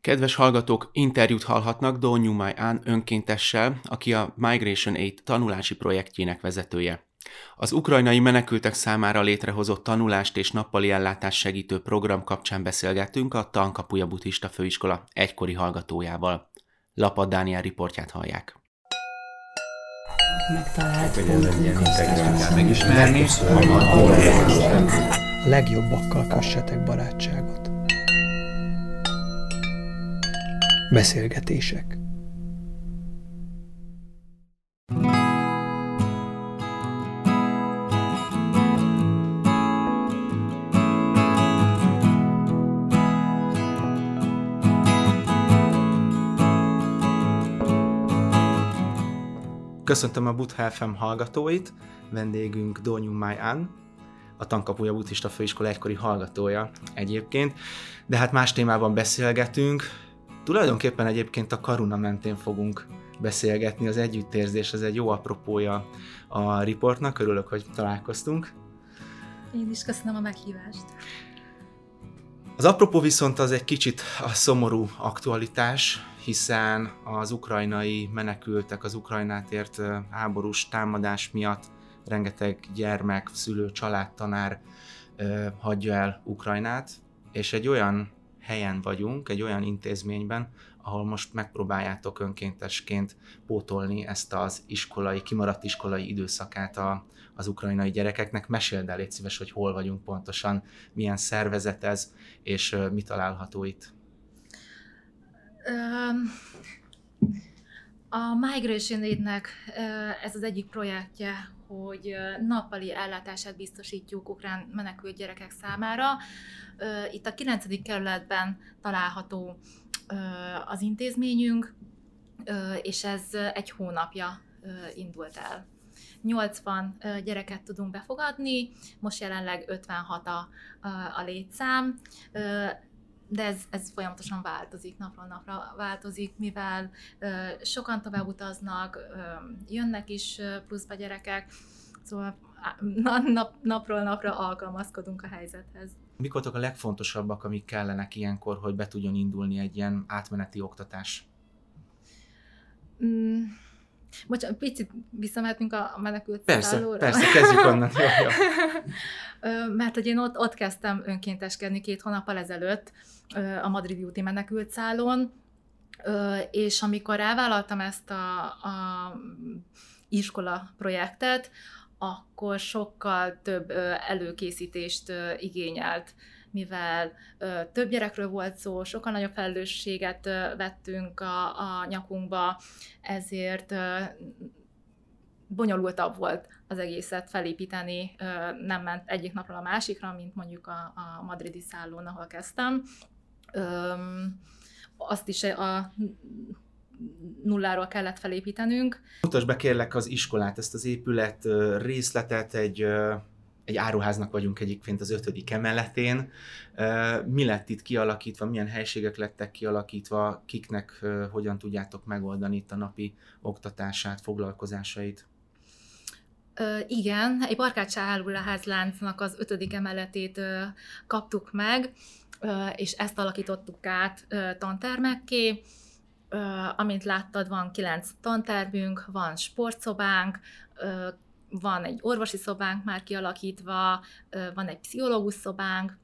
Kedves hallgatók, interjút hallhatnak Don Nyumai Án önkéntessel, aki a Migration Aid tanulási projektjének vezetője. Az ukrajnai menekültek számára létrehozott tanulást és nappali ellátást segítő program kapcsán beszélgettünk a Tankapuja Buddhista Főiskola egykori hallgatójával. Lapad Dániel riportját hallják. Megtalált pontunkat. Megismerni. A legjobbakkal kössetek barátságot. Beszélgetések. Köszöntöm a Buddha FM hallgatóit, vendégünk Donyum Mai An, a Tankapuja Buddhista Főiskola egykori hallgatója egyébként, de hát más témában beszélgetünk, Tulajdonképpen egyébként a Karuna mentén fogunk beszélgetni, az együttérzés, ez egy jó apropója a riportnak, örülök, hogy találkoztunk. Én is köszönöm a meghívást. Az apropó viszont az egy kicsit a szomorú aktualitás, hiszen az ukrajnai menekültek, az Ukrajnát ért háborús támadás miatt rengeteg gyermek, szülő, családtanár hagyja el Ukrajnát, és egy olyan helyen vagyunk, egy olyan intézményben, ahol most megpróbáljátok önkéntesként pótolni ezt az iskolai, kimaradt iskolai időszakát a, az ukrajnai gyerekeknek. Meséld el, légy szíves, hogy hol vagyunk pontosan, milyen szervezet ez, és mi található itt. Um, a Migration Aid-nek ez az egyik projektje, hogy nappali ellátását biztosítjuk ukrán menekült gyerekek számára. Itt a 9. kerületben található az intézményünk, és ez egy hónapja indult el. 80 gyereket tudunk befogadni, most jelenleg 56 a, a létszám de ez, ez folyamatosan változik, napról napra változik, mivel sokan tovább utaznak, jönnek is pluszba gyerekek, szóval nap, napról napra alkalmazkodunk a helyzethez. Mik voltak a legfontosabbak, amik kellenek ilyenkor, hogy be tudjon indulni egy ilyen átmeneti oktatás? Bocsánat, picit visszamehetünk a menekült Persze, szállóra. persze, kezdjük onnan. jó, jó. Mert hogy én ott, ott kezdtem önkénteskedni két hónappal ezelőtt, a madridi úti menekült szállón, és amikor elvállaltam ezt a, a iskola projektet, akkor sokkal több előkészítést igényelt, mivel több gyerekről volt szó, sokkal nagyobb felelősséget vettünk a, a nyakunkba, ezért bonyolultabb volt az egészet felépíteni, nem ment egyik napról a másikra, mint mondjuk a, a madridi szállón, ahol kezdtem. Azt is a nulláról kellett felépítenünk. Mutasd be kérlek az iskolát, ezt az épület részletet, egy, egy áruháznak vagyunk egyébként az ötödik emeletén. Mi lett itt kialakítva, milyen helységek lettek kialakítva, kiknek hogyan tudjátok megoldani itt a napi oktatását, foglalkozásait? Igen, egy Barkács házláncnak az ötödik emeletét kaptuk meg, és ezt alakítottuk át tantermekké. Amint láttad, van kilenc tantermünk, van sportszobánk, van egy orvosi szobánk már kialakítva, van egy pszichológus szobánk,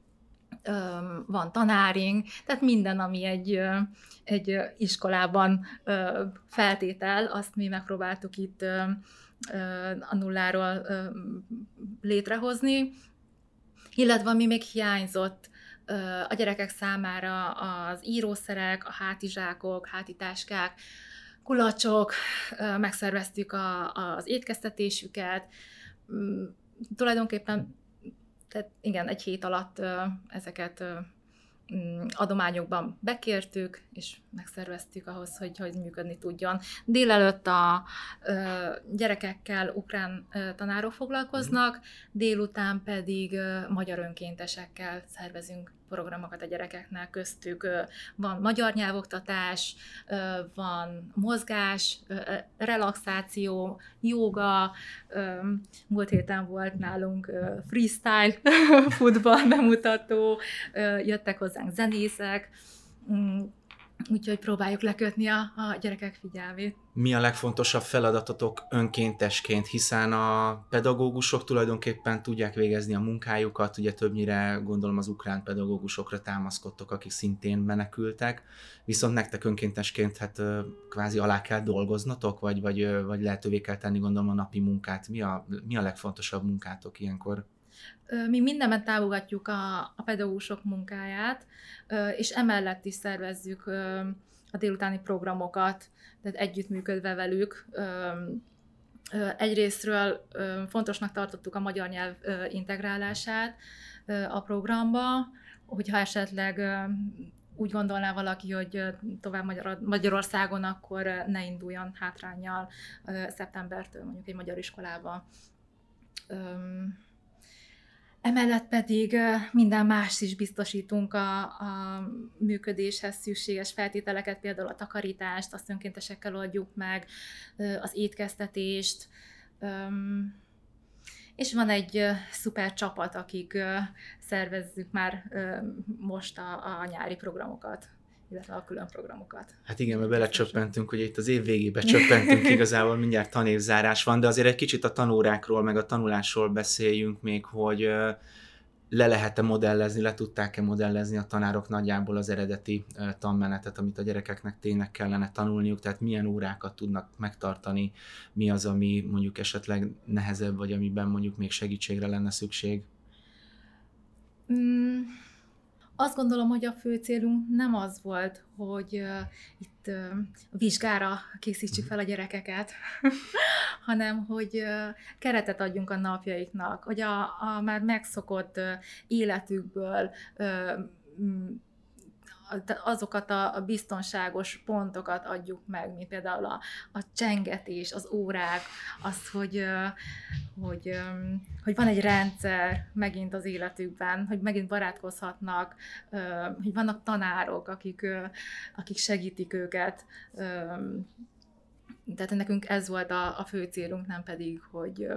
van tanárink, tehát minden, ami egy, egy iskolában feltétel, azt mi megpróbáltuk itt a nulláról létrehozni, illetve ami még hiányzott a gyerekek számára az írószerek, a hátizsákok, hátitáskák, kulacsok, megszerveztük a, az étkeztetésüket, mm, tulajdonképpen tehát igen, egy hét alatt ezeket Mm, adományokban bekértük, és megszerveztük ahhoz, hogy, hogy működni tudjon. Délelőtt a ö, gyerekekkel ukrán ö, tanárok foglalkoznak, délután pedig ö, magyar önkéntesekkel szervezünk programokat a gyerekeknek, köztük van magyar nyelvoktatás, van mozgás, relaxáció, joga, múlt héten volt nálunk freestyle futball bemutató, jöttek hozzánk zenészek, mm, úgyhogy próbáljuk lekötni a, a gyerekek figyelmét. Mi a legfontosabb feladatotok önkéntesként, hiszen a pedagógusok tulajdonképpen tudják végezni a munkájukat, ugye többnyire gondolom az ukrán pedagógusokra támaszkodtok, akik szintén menekültek, viszont nektek önkéntesként hát kvázi alá kell dolgoznatok, vagy, vagy, vagy lehetővé kell tenni gondolom a napi munkát. Mi a, mi a legfontosabb munkátok ilyenkor? Mi mindenben támogatjuk a, a pedagógusok munkáját, és emellett is szervezzük a délutáni programokat, tehát együttműködve velük. Egyrésztről fontosnak tartottuk a magyar nyelv integrálását a programba, hogyha esetleg úgy gondolná valaki, hogy tovább Magyarországon, akkor ne induljon hátrányjal szeptembertől mondjuk egy magyar iskolába. Emellett pedig minden más is biztosítunk a, a működéshez szükséges feltételeket, például a takarítást, azt önkéntesekkel oldjuk meg, az étkeztetést, és van egy szuper csapat, akik szervezzük már most a, a nyári programokat illetve a külön programokat. Hát igen, mert belecsöppentünk, hogy itt az év végébe csöppentünk, igazából mindjárt tanévzárás van, de azért egy kicsit a tanórákról, meg a tanulásról beszéljünk még, hogy le lehet-e modellezni, le tudták-e modellezni a tanárok nagyjából az eredeti tanmenetet, amit a gyerekeknek tényleg kellene tanulniuk, tehát milyen órákat tudnak megtartani, mi az, ami mondjuk esetleg nehezebb, vagy amiben mondjuk még segítségre lenne szükség? Mm azt gondolom, hogy a fő célunk nem az volt, hogy uh, itt uh, vizsgára készítsük fel a gyerekeket, hanem hogy uh, keretet adjunk a napjaiknak, hogy a, a már megszokott uh, életükből uh, azokat a biztonságos pontokat adjuk meg, mint például a, a csengetés, az órák, az, hogy, hogy, hogy van egy rendszer megint az életükben, hogy megint barátkozhatnak, hogy vannak tanárok, akik, akik segítik őket. Tehát nekünk ez volt a, a fő célunk, nem pedig, hogy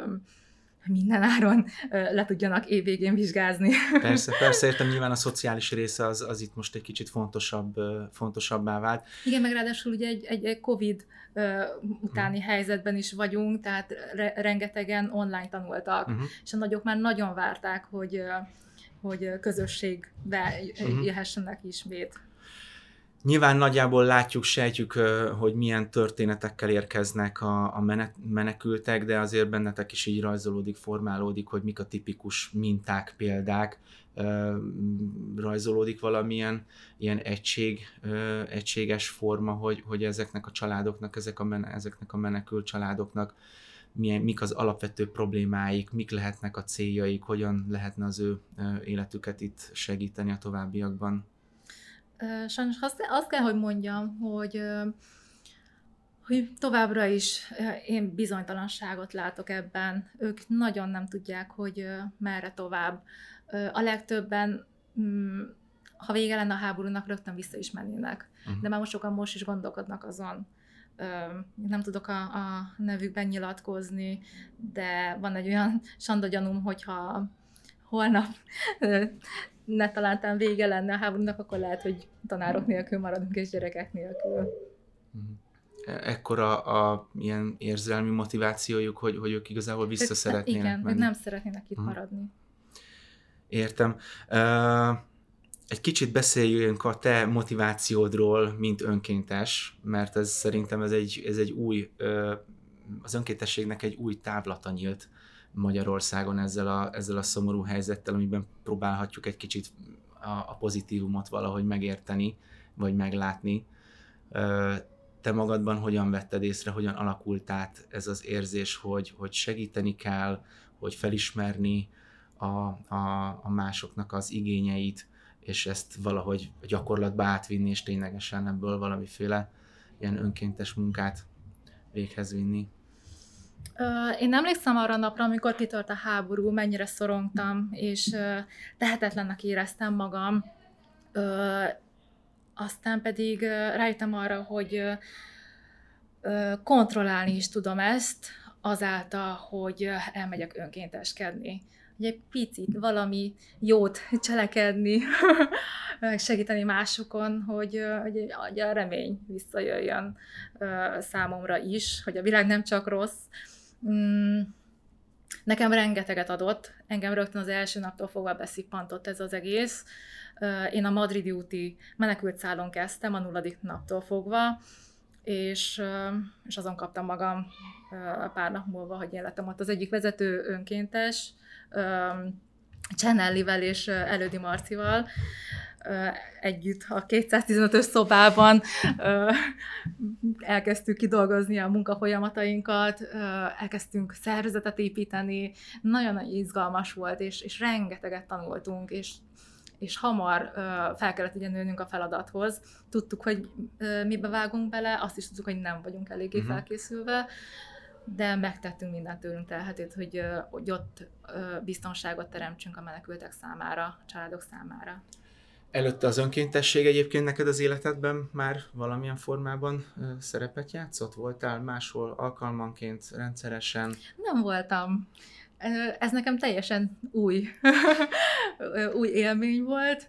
minden áron le tudjanak évvégén vizsgázni. Persze, persze, értem, nyilván a szociális része az, az itt most egy kicsit fontosabb, fontosabbá vált. Igen, meg ráadásul ugye egy, egy, egy COVID utáni hmm. helyzetben is vagyunk, tehát re, rengetegen online tanultak, uh-huh. és a nagyok már nagyon várták, hogy, hogy közösségbe uh-huh. jöhessenek ismét. Nyilván nagyjából látjuk, sejtjük, hogy milyen történetekkel érkeznek a, a menekültek, de azért bennetek is így rajzolódik, formálódik, hogy mik a tipikus minták, példák, rajzolódik valamilyen ilyen egység, egységes forma, hogy, hogy ezeknek a családoknak, ezek a men, ezeknek a menekült családoknak milyen, mik az alapvető problémáik, mik lehetnek a céljaik, hogyan lehetne az ő életüket itt segíteni a továbbiakban. Sajnos azt, azt kell, hogy mondjam, hogy hogy továbbra is én bizonytalanságot látok ebben. Ők nagyon nem tudják, hogy merre tovább. A legtöbben, mm, ha vége lenne a háborúnak, rögtön vissza is mennének. Uh-huh. De már most sokan most is gondolkodnak azon. Nem tudok a, a nevükben nyilatkozni, de van egy olyan sandagyanum, hogyha holnap ne találtán vége lenne a háborúnak, akkor lehet, hogy tanárok nélkül maradunk és gyerekek nélkül. Mhm. Ekkora a ilyen érzelmi motivációjuk, hogy, hogy ők igazából vissza szeretnének Igen, menni. nem szeretnének itt hmm. maradni. Értem. Uh, egy kicsit beszéljünk a te motivációdról, mint önkéntes, mert ez szerintem ez egy, ez egy új, uh, az önkéntességnek egy új távlata nyílt Magyarországon ezzel a, ezzel a szomorú helyzettel, amiben próbálhatjuk egy kicsit a, a pozitívumot valahogy megérteni, vagy meglátni. Te magadban hogyan vetted észre, hogyan alakult át ez az érzés, hogy, hogy segíteni kell, hogy felismerni a, a, a másoknak az igényeit, és ezt valahogy gyakorlatba átvinni, és ténylegesen ebből valamiféle ilyen önkéntes munkát véghez vinni? Én emlékszem arra a napra, amikor kitört a háború, mennyire szorongtam, és tehetetlennek éreztem magam. Aztán pedig rájöttem arra, hogy kontrollálni is tudom ezt, azáltal, hogy elmegyek önkénteskedni. Hogy egy picit valami jót cselekedni, segíteni másokon, hogy, hogy, a remény visszajöjjön számomra is, hogy a világ nem csak rossz. Mm, nekem rengeteget adott, engem rögtön az első naptól fogva beszippantott ez az egész. Én a madridi úti menekült szálon kezdtem a nulladik naptól fogva, és, és azon kaptam magam pár nap múlva, hogy én lettem ott az egyik vezető önkéntes, Csenellivel és Elődi Marcival együtt a 215-ös szobában elkezdtük kidolgozni a munkafolyamatainkat, elkezdtünk szervezetet építeni, nagyon izgalmas volt, és, és rengeteget tanultunk, és és hamar fel kellett ugye nőnünk a feladathoz. Tudtuk, hogy mibe vágunk bele, azt is tudtuk, hogy nem vagyunk eléggé uh-huh. felkészülve, de megtettünk mindent tőlünk telhetőt, hogy, hogy ott biztonságot teremtsünk a menekültek számára, a családok számára. Előtte az önkéntesség egyébként neked az életedben már valamilyen formában szerepet játszott? Voltál máshol alkalmanként, rendszeresen? Nem voltam. Ez nekem teljesen új, új élmény volt,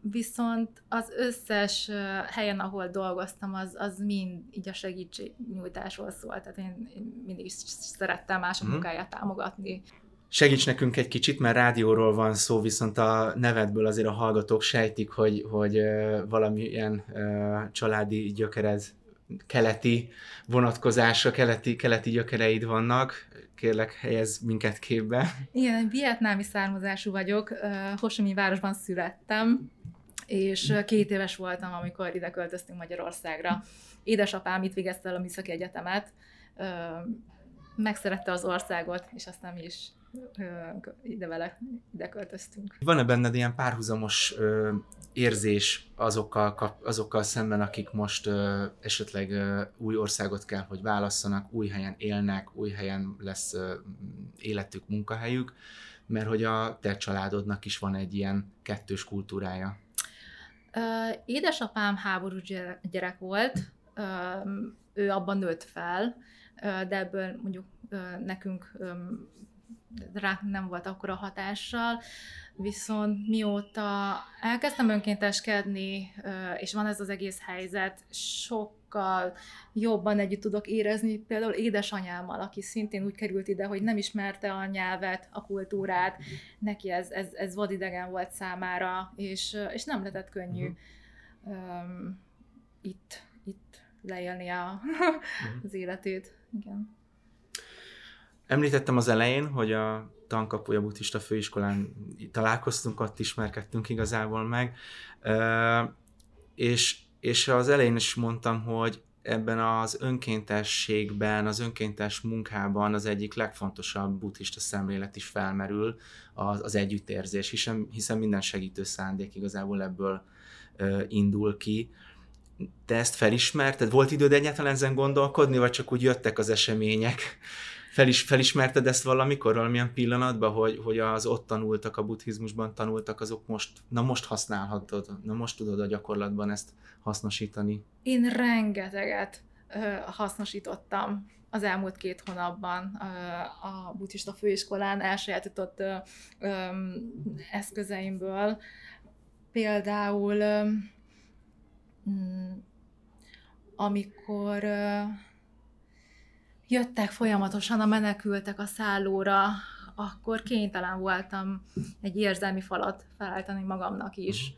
viszont az összes helyen, ahol dolgoztam, az, az mind így a segítségnyújtásról szólt. Tehát én, mindig is szerettem mások mm. munkáját támogatni. Segíts nekünk egy kicsit, mert rádióról van szó, viszont a nevedből azért a hallgatók sejtik, hogy, hogy valamilyen családi gyökered keleti vonatkozása, keleti, keleti gyökereid vannak. Kérlek, helyez minket képbe. Igen, vietnámi származású vagyok, Hosimi városban születtem, és két éves voltam, amikor ide költöztünk Magyarországra. Édesapám itt végezte el a Műszaki Egyetemet, megszerette az országot, és aztán mi is ide vele ide költöztünk. Van-e benned ilyen párhuzamos ö, érzés azokkal, kap, azokkal szemben, akik most ö, esetleg ö, új országot kell, hogy válasszanak, új helyen élnek, új helyen lesz ö, életük, munkahelyük, mert hogy a te családodnak is van egy ilyen kettős kultúrája. Édesapám háborús gyerek volt, ő abban nőtt fel, de ebből mondjuk nekünk rá nem volt akkora hatással, viszont mióta elkezdtem önkénteskedni, és van ez az egész helyzet, sokkal jobban együtt tudok érezni például édesanyámmal, aki szintén úgy került ide, hogy nem ismerte a nyelvet, a kultúrát, neki ez, ez, ez vadidegen volt számára, és, és nem lehetett könnyű um, itt, itt leélni a, mhm. az életét. Igen. Említettem az elején, hogy a Tankapuja Buddhista Főiskolán találkoztunk, ott ismerkedtünk igazából meg, és, és az elején is mondtam, hogy ebben az önkéntességben, az önkéntes munkában az egyik legfontosabb buddhista szemlélet is felmerül, az, az együttérzés, hiszen, hiszen minden segítő szándék igazából ebből indul ki. Te ezt felismerted? Volt időd egyáltalán ezen gondolkodni, vagy csak úgy jöttek az események? Felis, felismerted ezt valamikor, valamilyen pillanatban, hogy, hogy az ott tanultak, a buddhizmusban tanultak, azok most, na most használhatod, na most tudod a gyakorlatban ezt hasznosítani? Én rengeteget ö, hasznosítottam az elmúlt két hónapban a buddhista főiskolán elsajátított eszközeimből. Például mm, amikor jöttek folyamatosan a menekültek a szállóra, akkor kénytelen voltam egy érzelmi falat felállítani magamnak is,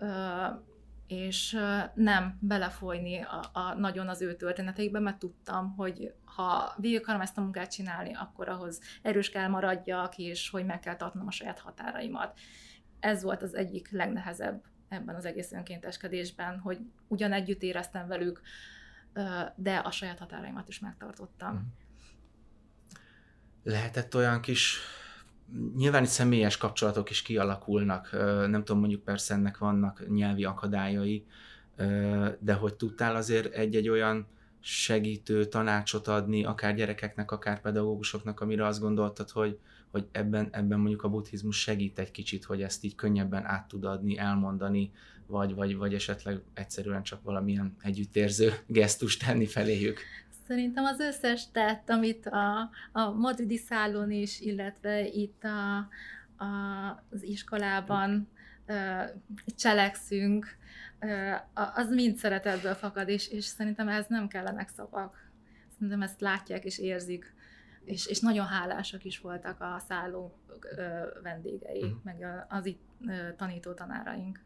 uh-huh. és nem belefolyni a, a, nagyon az ő történeteikbe, mert tudtam, hogy ha végig akarom ezt a munkát csinálni, akkor ahhoz erős kell maradjak, és hogy meg kell tartanom a saját határaimat. Ez volt az egyik legnehezebb ebben az egész önkénteskedésben, hogy ugyan együtt éreztem velük, de a saját határaimat is megtartottam. Mhm. Lehetett olyan kis nyilván itt személyes kapcsolatok is kialakulnak, nem tudom, mondjuk persze ennek vannak nyelvi akadályai, de hogy tudtál azért egy-egy olyan segítő tanácsot adni, akár gyerekeknek, akár pedagógusoknak, amire azt gondoltad, hogy, hogy ebben, ebben mondjuk a buddhizmus segít egy kicsit, hogy ezt így könnyebben át tud adni, elmondani, vagy, vagy, vagy esetleg egyszerűen csak valamilyen együttérző gesztust tenni feléjük? Szerintem az összes tett, amit a, a madridi szállón is, illetve itt a, a, az iskolában cselekszünk, az mind szeretetből fakad, és, és szerintem ez nem kellenek szavak. Szerintem ezt látják és érzik, és, és nagyon hálásak is voltak a szálló vendégei, uh-huh. meg az itt tanító tanáraink.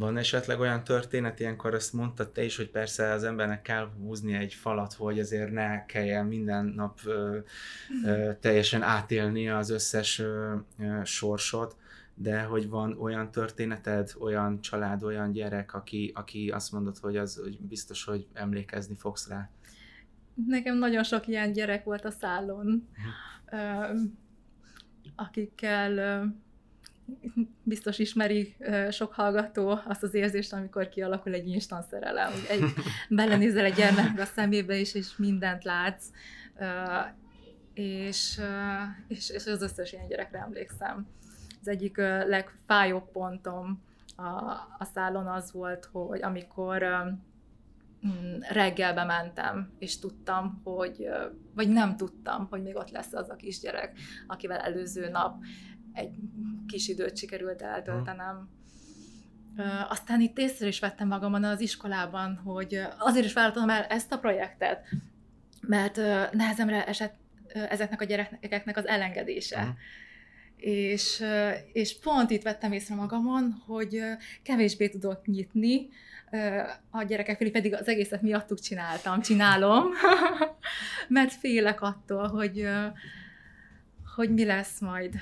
Van esetleg olyan történet, ilyenkor azt mondtad te is, hogy persze az embernek kell húzni egy falat, hogy azért ne kelljen minden nap ö, ö, teljesen átélni az összes ö, ö, sorsot, de hogy van olyan történeted, olyan család, olyan gyerek, aki, aki azt mondod, hogy az hogy biztos, hogy emlékezni fogsz rá. Nekem nagyon sok ilyen gyerek volt a szállon, uh-huh. akikkel biztos ismeri sok hallgató azt az érzést, amikor kialakul egy instant szerelem. Egy, belenézel egy gyermeknek a szemébe is, és mindent látsz. És, és, és az összes ilyen gyerekre emlékszem. Az egyik legfájóbb pontom a, a szálon az volt, hogy amikor mm, reggelbe mentem, és tudtam, hogy, vagy nem tudtam, hogy még ott lesz az a kisgyerek, akivel előző nap egy kis időt sikerült eltöltenem. Aztán itt észre is vettem magamon az iskolában, hogy azért is vállaltam el ezt a projektet, mert nehezemre esett ezeknek a gyerekeknek az elengedése. És, és pont itt vettem észre magamon, hogy kevésbé tudok nyitni, a gyerekek felé pedig az egészet miattuk csináltam, csinálom, mert félek attól, hogy, hogy mi lesz majd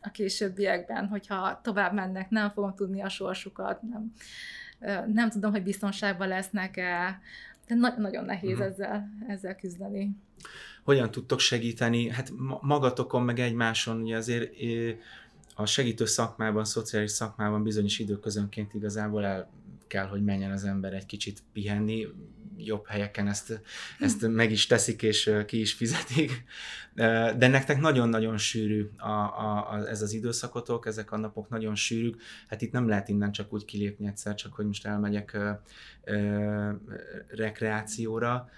a későbbiekben, hogyha tovább mennek, nem fogom tudni a sorsukat, nem, nem tudom, hogy biztonságban lesznek-e, de na- nagyon nehéz uh-huh. ezzel, ezzel küzdeni. Hogyan tudtok segíteni? Hát magatokon, meg egymáson, ugye azért a segítő szakmában, a szociális szakmában bizonyos időközönként igazából el kell, hogy menjen az ember egy kicsit pihenni, jobb helyeken ezt, ezt meg is teszik, és ki is fizetik. De nektek nagyon-nagyon sűrű a, a, a, ez az időszakotok, ezek a napok nagyon sűrűk. Hát itt nem lehet innen csak úgy kilépni egyszer, csak hogy most elmegyek ö, ö, rekreációra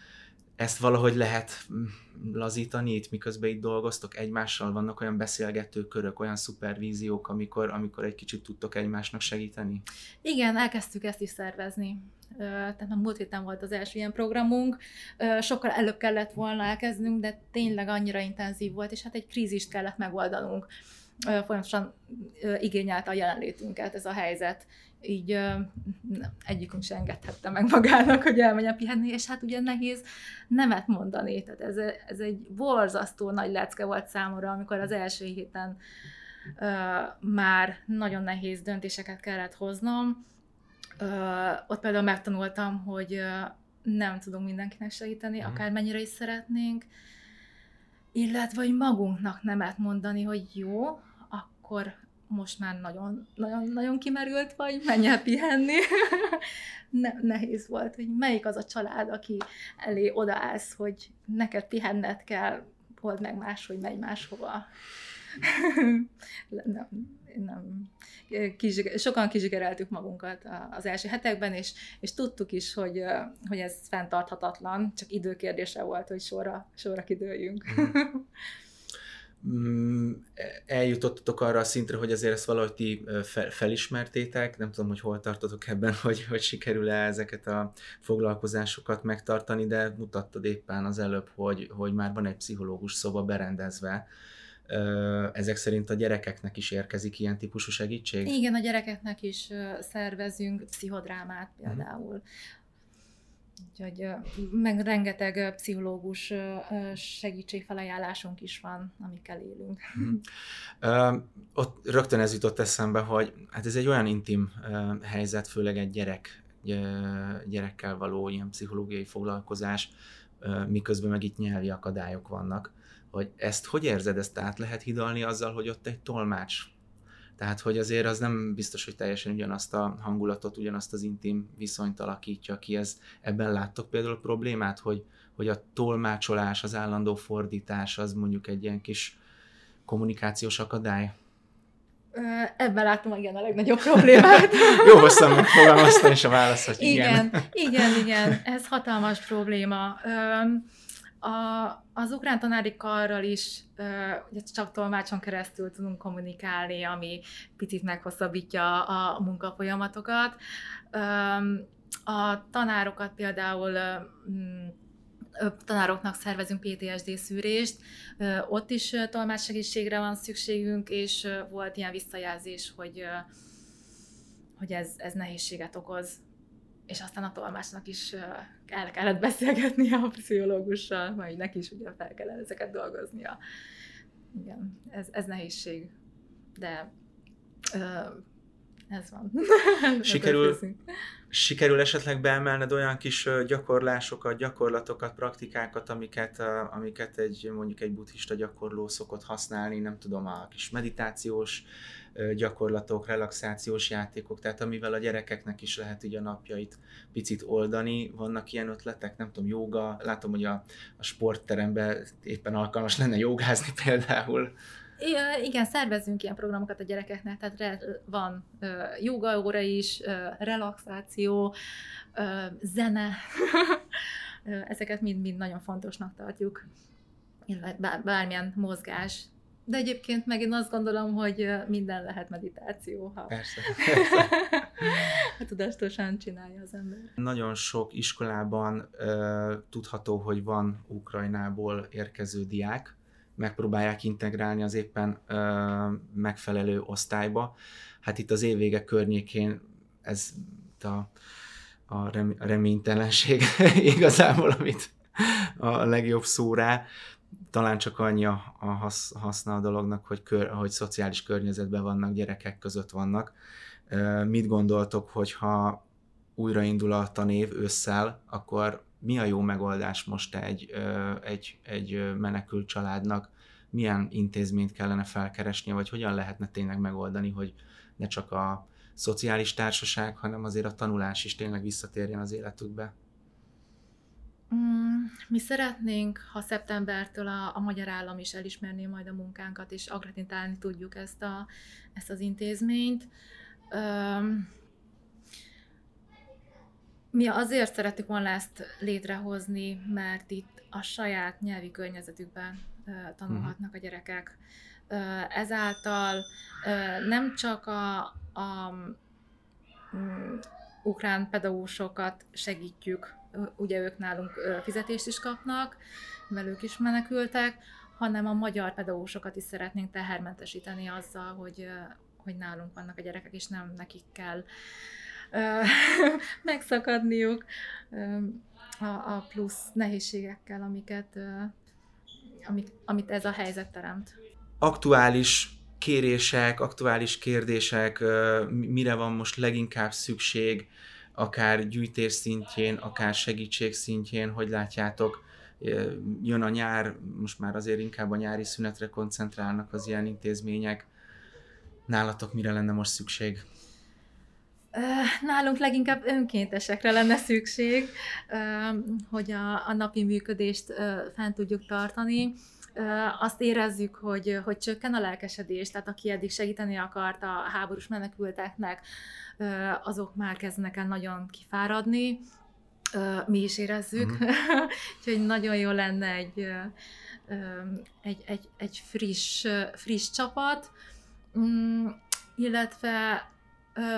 ezt valahogy lehet mm, lazítani itt, miközben itt dolgoztok egymással, vannak olyan beszélgető körök, olyan szupervíziók, amikor, amikor egy kicsit tudtok egymásnak segíteni? Igen, elkezdtük ezt is szervezni. Tehát a múlt héten volt az első ilyen programunk, sokkal előbb kellett volna elkezdnünk, de tényleg annyira intenzív volt, és hát egy krízist kellett megoldanunk. Folyamatosan igényelte a jelenlétünket ez a helyzet, így egyikünk sem engedhette meg magának, hogy elmenjen pihenni, és hát ugye nehéz nemet mondani. Tehát ez, ez egy borzasztó nagy lecke volt számomra, amikor az első héten uh, már nagyon nehéz döntéseket kellett hoznom. Uh, ott például megtanultam, hogy uh, nem tudunk mindenkinek segíteni, mm. akármennyire is szeretnénk, illetve hogy magunknak nemet mondani, hogy jó, akkor most már nagyon, nagyon, nagyon kimerült vagy, menj el pihenni. ne, nehéz volt, hogy melyik az a család, aki elé odaállsz, hogy neked pihenned kell, old meg más, hogy megy máshova. nem, nem. Kizsiger, sokan kizsigereltük magunkat az első hetekben, és, és tudtuk is, hogy, hogy ez fenntarthatatlan, csak időkérdése volt, hogy sorra, sorra kidőljünk. Mm. Mm, eljutottatok arra a szintre, hogy azért ezt valahogy ti felismertétek, nem tudom, hogy hol tartotok ebben, hogy, hogy sikerül-e ezeket a foglalkozásokat megtartani, de mutattad éppen az előbb, hogy, hogy már van egy pszichológus szoba berendezve, ezek szerint a gyerekeknek is érkezik ilyen típusú segítség? Igen, a gyerekeknek is szervezünk pszichodrámát például. Úgyhogy meg rengeteg pszichológus segítségfelajánlásunk is van, amikkel élünk. Uh, ott rögtön ez jutott eszembe, hogy hát ez egy olyan intim helyzet, főleg egy gyerek, gyerekkel való ilyen pszichológiai foglalkozás, miközben meg itt nyelvi akadályok vannak, hogy ezt hogy érzed, ezt át lehet hidalni azzal, hogy ott egy tolmács tehát, hogy azért az nem biztos, hogy teljesen ugyanazt a hangulatot, ugyanazt az intim viszonyt alakítja ki. Ez, ebben láttok például problémát, hogy, hogy a tolmácsolás, az állandó fordítás az mondjuk egy ilyen kis kommunikációs akadály? Ebben látom igen a legnagyobb problémát. Jó hosszan megfogalmaztam, és a válasz, hogy igen. Igen, igen, igen, ez hatalmas probléma. A, az ukrán tanári karral is ugye csak tolmácson keresztül tudunk kommunikálni, ami picit meghosszabbítja a munkafolyamatokat. A tanárokat például tanároknak szervezünk PTSD szűrést, ott is tolmácssegítségre van szükségünk, és volt ilyen visszajelzés, hogy, hogy ez, ez nehézséget okoz. És aztán a tolmácsnak is el kellett beszélgetni a pszichológussal, majd neki is ugye fel kellett ezeket dolgoznia. Igen, ez, ez nehézség. De ez van. Sikerül, sikerül esetleg beemelned olyan kis gyakorlásokat, gyakorlatokat, praktikákat, amiket, amiket egy mondjuk egy buddhista gyakorló szokott használni, nem tudom, a kis meditációs gyakorlatok, relaxációs játékok, tehát amivel a gyerekeknek is lehet így a napjait picit oldani. Vannak ilyen ötletek, nem tudom, joga, látom, hogy a, a sportteremben éppen alkalmas lenne jogázni például. Igen, szervezünk ilyen programokat a gyerekeknek, tehát van joga óra is, relaxáció, zene, ezeket mind-mind nagyon fontosnak tartjuk, illetve bármilyen mozgás. De egyébként meg én azt gondolom, hogy minden lehet meditáció, ha, Persze. ha tudatosan csinálja az ember. Nagyon sok iskolában uh, tudható, hogy van Ukrajnából érkező diák, megpróbálják integrálni az éppen megfelelő osztályba. Hát itt az évvége környékén ez a, a reménytelenség igazából, amit a legjobb szó rá. Talán csak annyi a, a hasz, haszna a dolognak, hogy, kör, hogy szociális környezetben vannak, gyerekek között vannak. Mit gondoltok, hogyha újraindul a tanév ősszel, akkor mi a jó megoldás most egy, egy, egy menekült családnak, milyen intézményt kellene felkeresnie, vagy hogyan lehetne tényleg megoldani, hogy ne csak a szociális társaság, hanem azért a tanulás is tényleg visszatérjen az életükbe? Mm, mi szeretnénk, ha szeptembertől a, a magyar állam is elismerné majd a munkánkat, és agretintálni tudjuk ezt, a, ezt az intézményt. Um, mi azért szeretik volna ezt létrehozni, mert itt a saját nyelvi környezetükben tanulhatnak a gyerekek. Ezáltal nem csak a, a mm, ukrán pedagógusokat segítjük, ugye ők nálunk fizetést is kapnak, ők is menekültek, hanem a magyar pedagógusokat is szeretnénk tehermentesíteni azzal, hogy, hogy nálunk vannak a gyerekek, és nem nekik kell megszakadniuk a, plusz nehézségekkel, amiket, amit ez a helyzet teremt. Aktuális kérések, aktuális kérdések, mire van most leginkább szükség, akár gyűjtés szintjén, akár segítség szintjén, hogy látjátok, jön a nyár, most már azért inkább a nyári szünetre koncentrálnak az ilyen intézmények. Nálatok mire lenne most szükség? Nálunk leginkább önkéntesekre lenne szükség, hogy a, a napi működést fent tudjuk tartani. Azt érezzük, hogy, hogy csökken a lelkesedés, tehát aki eddig segíteni akart a háborús menekülteknek, azok már kezdenek el nagyon kifáradni. Mi is érezzük, uh-huh. úgyhogy nagyon jó lenne egy, egy, egy, egy friss, friss csapat, mm, illetve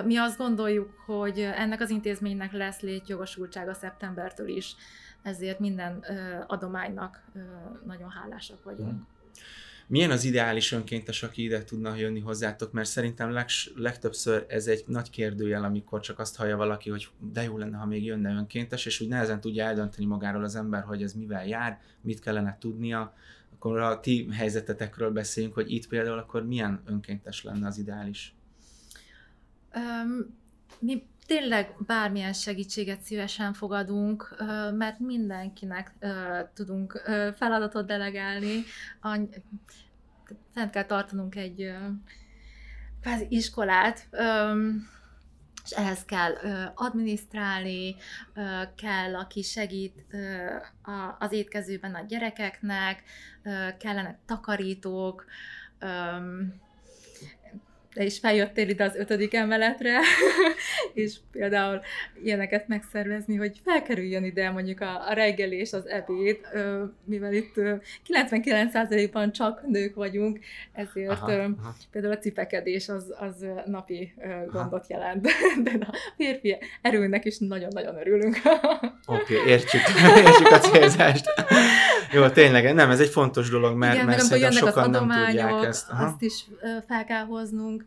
mi azt gondoljuk, hogy ennek az intézménynek lesz létjogosultsága szeptembertől is, ezért minden adománynak nagyon hálásak vagyunk. Hmm. Milyen az ideális önkéntes, aki ide tudna jönni hozzátok? Mert szerintem leg, legtöbbször ez egy nagy kérdőjel, amikor csak azt hallja valaki, hogy de jó lenne, ha még jönne önkéntes, és úgy nehezen tudja eldönteni magáról az ember, hogy ez mivel jár, mit kellene tudnia. Akkor a ti helyzetetekről beszéljünk, hogy itt például akkor milyen önkéntes lenne az ideális? Mi tényleg bármilyen segítséget szívesen fogadunk, mert mindenkinek tudunk feladatot delegálni. Fent kell tartanunk egy kvázi iskolát, és ehhez kell adminisztrálni, kell, aki segít az étkezőben a gyerekeknek, kellenek takarítók, te is feljöttél ide az ötödik emeletre, és például ilyeneket megszervezni, hogy felkerüljön ide mondjuk a, a reggel és az ebéd, mivel itt 99%-ban csak nők vagyunk, ezért aha, aha. például a cipekedés az, az napi gondot aha. jelent, de a férfi erőnek is nagyon-nagyon örülünk. Oké, okay, értjük, értjük a célzást. Jó, tényleg, nem, ez egy fontos dolog, mert, Igen, mert szerintem sokan nem tudják ezt. Aha. Azt is fel kell hoznunk,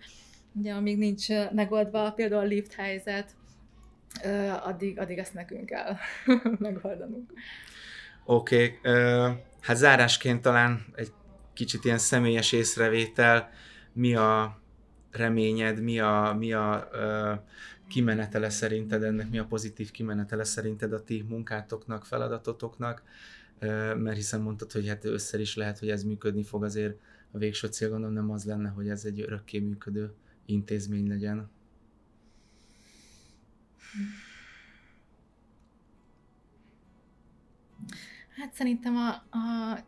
ugye amíg nincs megoldva például a lift helyzet, addig, addig ezt nekünk kell megoldanunk. Oké, okay. hát zárásként talán egy kicsit ilyen személyes észrevétel, mi a reményed, mi a, mi a kimenetele szerinted ennek, mi a pozitív kimenetele szerinted a ti munkátoknak, feladatotoknak, mert hiszen mondtad, hogy hát össze is lehet, hogy ez működni fog, azért a végső cél gondolom nem az lenne, hogy ez egy örökké működő intézmény legyen. Hát szerintem a, a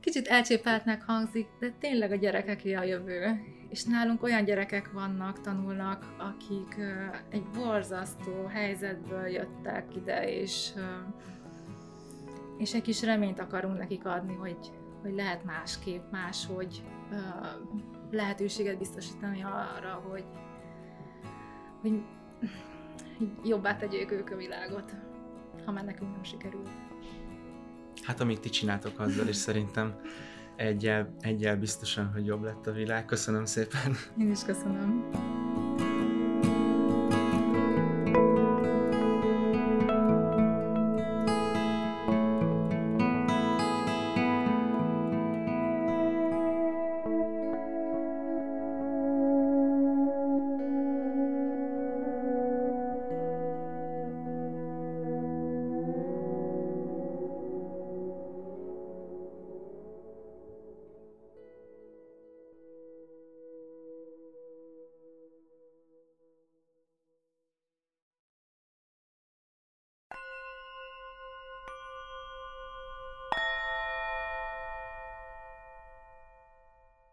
kicsit elcsépeltnek hangzik, de tényleg a gyerekeké a jövő. És nálunk olyan gyerekek vannak, tanulnak, akik egy borzasztó helyzetből jöttek ide, és, és egy kis reményt akarunk nekik adni, hogy, hogy lehet másképp, máshogy lehetőséget biztosítani arra, hogy, hogy jobbá tegyék ők a világot, ha már nekünk nem sikerül. Hát amit ti csináltok azzal, és szerintem egyel, egyel biztosan, hogy jobb lett a világ. Köszönöm szépen. Én is köszönöm.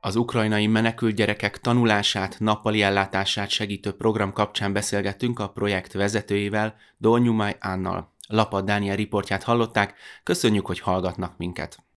Az ukrajnai menekült gyerekek tanulását, nappali ellátását segítő program kapcsán beszélgettünk a projekt vezetőjével, Dolnyumai Ánnal. Lapad Dániel riportját hallották, köszönjük, hogy hallgatnak minket!